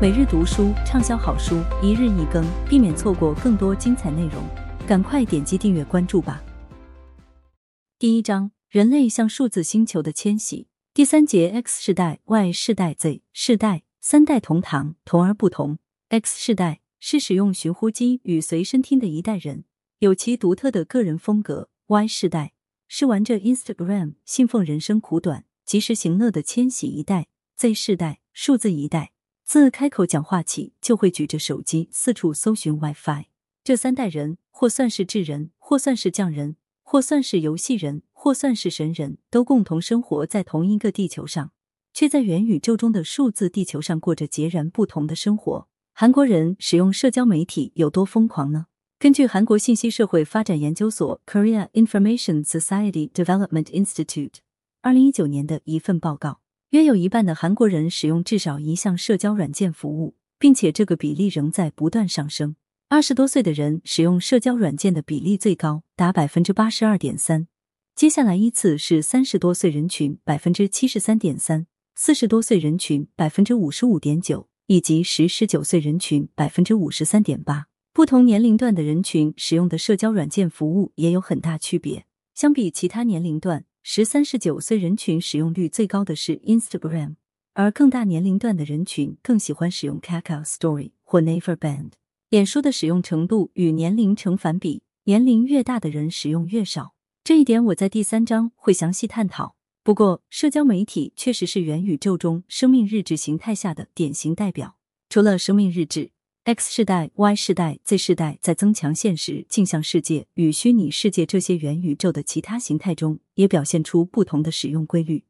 每日读书畅销好书，一日一更，避免错过更多精彩内容。赶快点击订阅关注吧。第一章：人类向数字星球的迁徙。第三节：X 世代、Y 世代、Z 世代，三代同堂，同而不同。X 世代是使用寻呼机与随身听的一代人，有其独特的个人风格。Y 世代是玩着 Instagram、信奉人生苦短、及时行乐的千禧一代。Z 世代数字一代。自开口讲话起，就会举着手机四处搜寻 WiFi。这三代人，或算是智人，或算是匠人，或算是游戏人，或算是神人，都共同生活在同一个地球上，却在元宇宙中的数字地球上过着截然不同的生活。韩国人使用社交媒体有多疯狂呢？根据韩国信息社会发展研究所 （Korea Information Society Development Institute） 二零一九年的一份报告。约有一半的韩国人使用至少一项社交软件服务，并且这个比例仍在不断上升。二十多岁的人使用社交软件的比例最高，达百分之八十二点三。接下来依次是三十多岁人群百分之七十三点三，四十多岁人群百分之五十五点九，以及十十九岁人群百分之五十三点八。不同年龄段的人群使用的社交软件服务也有很大区别。相比其他年龄段。十三、十九岁人群使用率最高的是 Instagram，而更大年龄段的人群更喜欢使用 Kakao Story 或 Naver Band。脸书的使用程度与年龄成反比，年龄越大的人使用越少。这一点我在第三章会详细探讨。不过，社交媒体确实是元宇宙中生命日志形态下的典型代表。除了生命日志。X 世代、Y 世代、Z 世代在增强现实、镜像世界与虚拟世界这些元宇宙的其他形态中，也表现出不同的使用规律，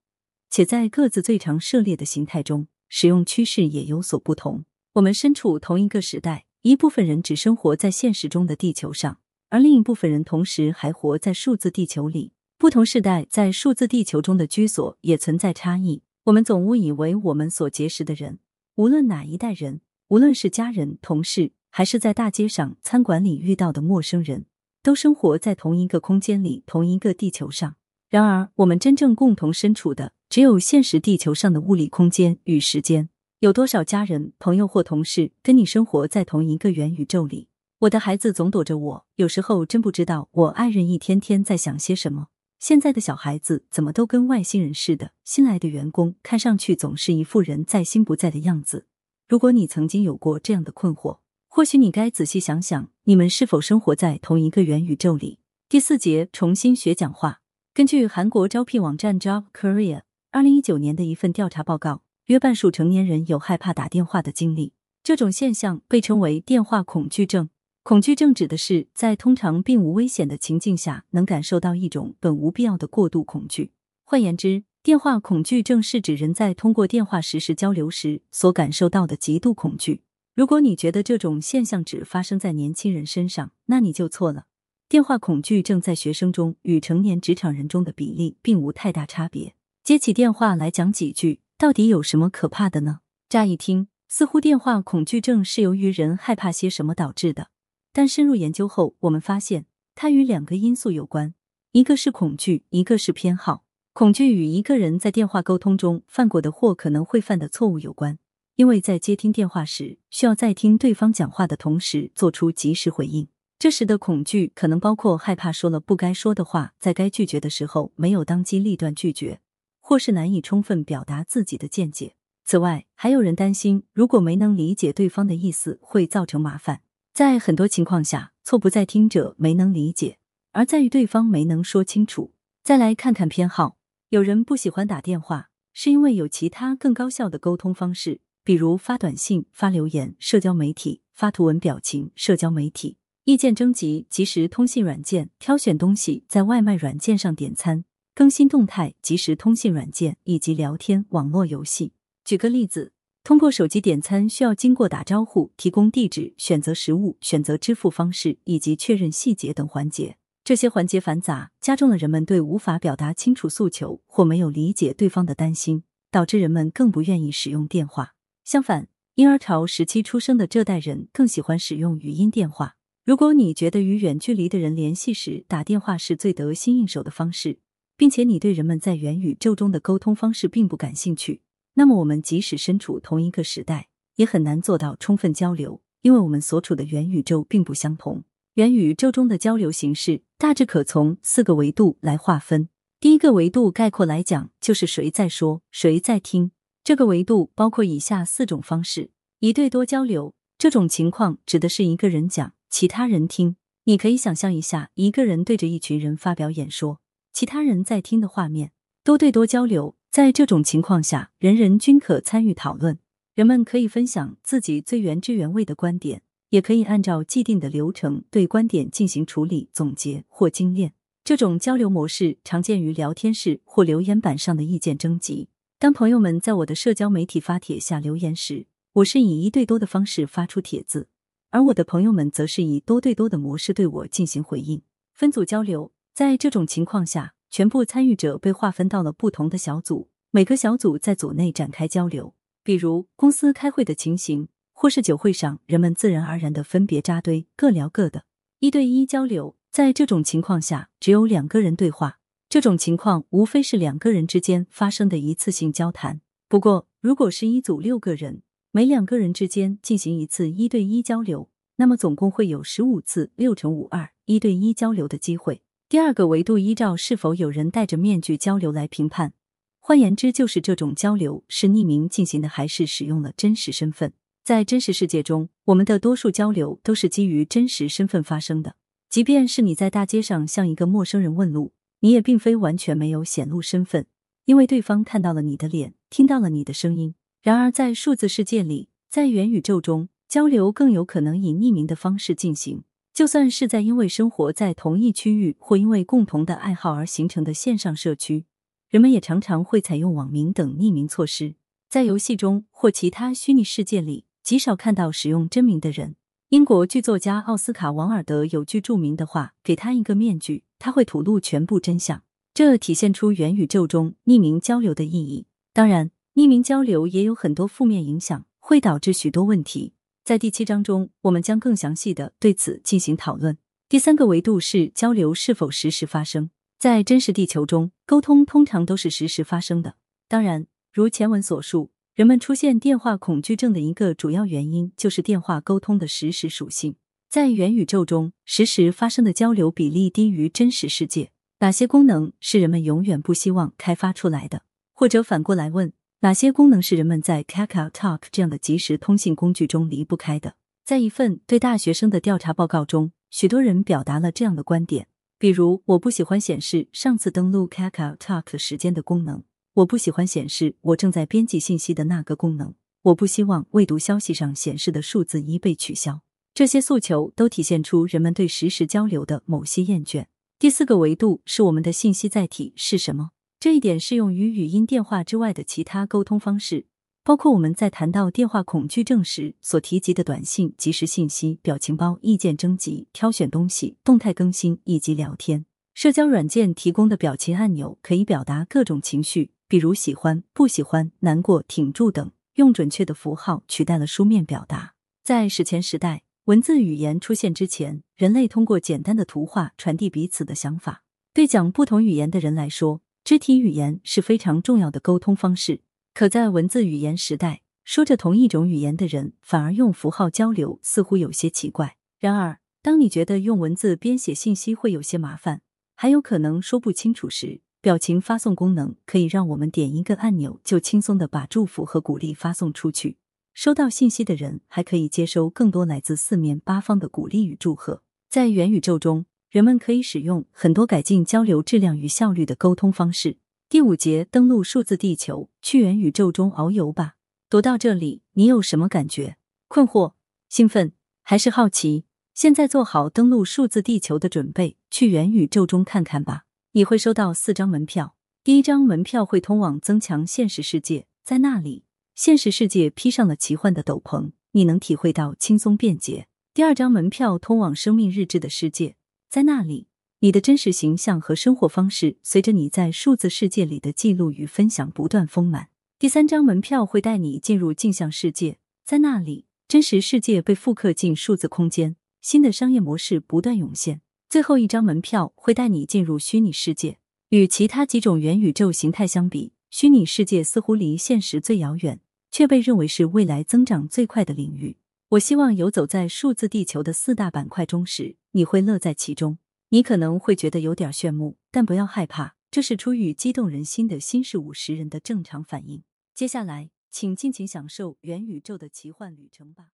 且在各自最常涉猎的形态中，使用趋势也有所不同。我们身处同一个时代，一部分人只生活在现实中的地球上，而另一部分人同时还活在数字地球里。不同时代在数字地球中的居所也存在差异。我们总误以为我们所结识的人，无论哪一代人。无论是家人、同事，还是在大街上、餐馆里遇到的陌生人，都生活在同一个空间里、同一个地球上。然而，我们真正共同身处的，只有现实地球上的物理空间与时间。有多少家人、朋友或同事跟你生活在同一个元宇宙里？我的孩子总躲着我，有时候真不知道我爱人一天天在想些什么。现在的小孩子怎么都跟外星人似的？新来的员工看上去总是一副人在心不在的样子。如果你曾经有过这样的困惑，或许你该仔细想想，你们是否生活在同一个元宇宙里？第四节重新学讲话。根据韩国招聘网站 Job Korea 二零一九年的一份调查报告，约半数成年人有害怕打电话的经历。这种现象被称为电话恐惧症。恐惧症指的是在通常并无危险的情境下，能感受到一种本无必要的过度恐惧。换言之，电话恐惧症是指人在通过电话实时交流时所感受到的极度恐惧。如果你觉得这种现象只发生在年轻人身上，那你就错了。电话恐惧症在学生中与成年职场人中的比例并无太大差别。接起电话来讲几句，到底有什么可怕的呢？乍一听，似乎电话恐惧症是由于人害怕些什么导致的。但深入研究后，我们发现它与两个因素有关，一个是恐惧，一个是偏好。恐惧与一个人在电话沟通中犯过的或可能会犯的错误有关，因为在接听电话时，需要在听对方讲话的同时做出及时回应。这时的恐惧可能包括害怕说了不该说的话，在该拒绝的时候没有当机立断拒绝，或是难以充分表达自己的见解。此外，还有人担心，如果没能理解对方的意思，会造成麻烦。在很多情况下，错不在听者没能理解，而在于对方没能说清楚。再来看看偏好。有人不喜欢打电话，是因为有其他更高效的沟通方式，比如发短信、发留言、社交媒体、发图文表情、社交媒体、意见征集、即时通信软件、挑选东西、在外卖软件上点餐、更新动态、即时通信软件以及聊天网络游戏。举个例子，通过手机点餐需要经过打招呼、提供地址、选择食物、选择支付方式以及确认细节等环节。这些环节繁杂，加重了人们对无法表达清楚诉求或没有理解对方的担心，导致人们更不愿意使用电话。相反，婴儿潮时期出生的这代人更喜欢使用语音电话。如果你觉得与远距离的人联系时打电话是最得心应手的方式，并且你对人们在元宇宙中的沟通方式并不感兴趣，那么我们即使身处同一个时代，也很难做到充分交流，因为我们所处的元宇宙并不相同。元宇宙中的交流形式大致可从四个维度来划分。第一个维度概括来讲，就是谁在说，谁在听。这个维度包括以下四种方式：一对多交流，这种情况指的是一个人讲，其他人听。你可以想象一下，一个人对着一群人发表演说，其他人在听的画面。多对多交流，在这种情况下，人人均可参与讨论，人们可以分享自己最原汁原味的观点。也可以按照既定的流程对观点进行处理、总结或精炼。这种交流模式常见于聊天室或留言板上的意见征集。当朋友们在我的社交媒体发帖下留言时，我是以一对多的方式发出帖子，而我的朋友们则是以多对多的模式对我进行回应。分组交流，在这种情况下，全部参与者被划分到了不同的小组，每个小组在组内展开交流，比如公司开会的情形。或是酒会上，人们自然而然的分别扎堆，各聊各的。一对一交流，在这种情况下，只有两个人对话。这种情况无非是两个人之间发生的一次性交谈。不过，如果是一组六个人，每两个人之间进行一次一对一交流，那么总共会有十五次六乘五二一对一交流的机会。第二个维度依照是否有人戴着面具交流来评判，换言之，就是这种交流是匿名进行的，还是使用了真实身份。在真实世界中，我们的多数交流都是基于真实身份发生的。即便是你在大街上向一个陌生人问路，你也并非完全没有显露身份，因为对方看到了你的脸，听到了你的声音。然而，在数字世界里，在元宇宙中，交流更有可能以匿名的方式进行。就算是在因为生活在同一区域或因为共同的爱好而形成的线上社区，人们也常常会采用网名等匿名措施。在游戏中或其他虚拟世界里。极少看到使用真名的人。英国剧作家奥斯卡·王尔德有句著名的话：“给他一个面具，他会吐露全部真相。”这体现出元宇宙中匿名交流的意义。当然，匿名交流也有很多负面影响，会导致许多问题。在第七章中，我们将更详细的对此进行讨论。第三个维度是交流是否实时发生。在真实地球中，沟通通常都是实时发生的。当然，如前文所述。人们出现电话恐惧症的一个主要原因，就是电话沟通的实时属性。在元宇宙中，实时发生的交流比例低于真实世界。哪些功能是人们永远不希望开发出来的？或者反过来问，哪些功能是人们在 Kakao Talk 这样的即时通信工具中离不开的？在一份对大学生的调查报告中，许多人表达了这样的观点，比如：我不喜欢显示上次登录 Kakao Talk 时间的功能。我不喜欢显示我正在编辑信息的那个功能。我不希望未读消息上显示的数字一被取消。这些诉求都体现出人们对实时交流的某些厌倦。第四个维度是我们的信息载体是什么？这一点适用于语音电话之外的其他沟通方式，包括我们在谈到电话恐惧症时所提及的短信、即时信息、表情包、意见征集、挑选东西、动态更新以及聊天。社交软件提供的表情按钮可以表达各种情绪。比如喜欢、不喜欢、难过、挺住等，用准确的符号取代了书面表达。在史前时代，文字语言出现之前，人类通过简单的图画传递彼此的想法。对讲不同语言的人来说，肢体语言是非常重要的沟通方式。可在文字语言时代，说着同一种语言的人反而用符号交流，似乎有些奇怪。然而，当你觉得用文字编写信息会有些麻烦，还有可能说不清楚时，表情发送功能可以让我们点一个按钮，就轻松的把祝福和鼓励发送出去。收到信息的人还可以接收更多来自四面八方的鼓励与祝贺。在元宇宙中，人们可以使用很多改进交流质量与效率的沟通方式。第五节，登录数字地球，去元宇宙中遨游吧。读到这里，你有什么感觉？困惑、兴奋，还是好奇？现在做好登录数字地球的准备，去元宇宙中看看吧。你会收到四张门票，第一张门票会通往增强现实世界，在那里，现实世界披上了奇幻的斗篷，你能体会到轻松便捷。第二张门票通往生命日志的世界，在那里，你的真实形象和生活方式随着你在数字世界里的记录与分享不断丰满。第三张门票会带你进入镜像世界，在那里，真实世界被复刻进数字空间，新的商业模式不断涌现。最后一张门票会带你进入虚拟世界。与其他几种元宇宙形态相比，虚拟世界似乎离现实最遥远，却被认为是未来增长最快的领域。我希望游走在数字地球的四大板块中时，你会乐在其中。你可能会觉得有点炫目，但不要害怕，这是出于激动人心的新事物使人的正常反应。接下来，请尽情享受元宇宙的奇幻旅程吧。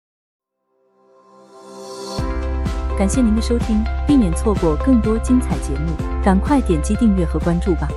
感谢您的收听，避免错过更多精彩节目，赶快点击订阅和关注吧。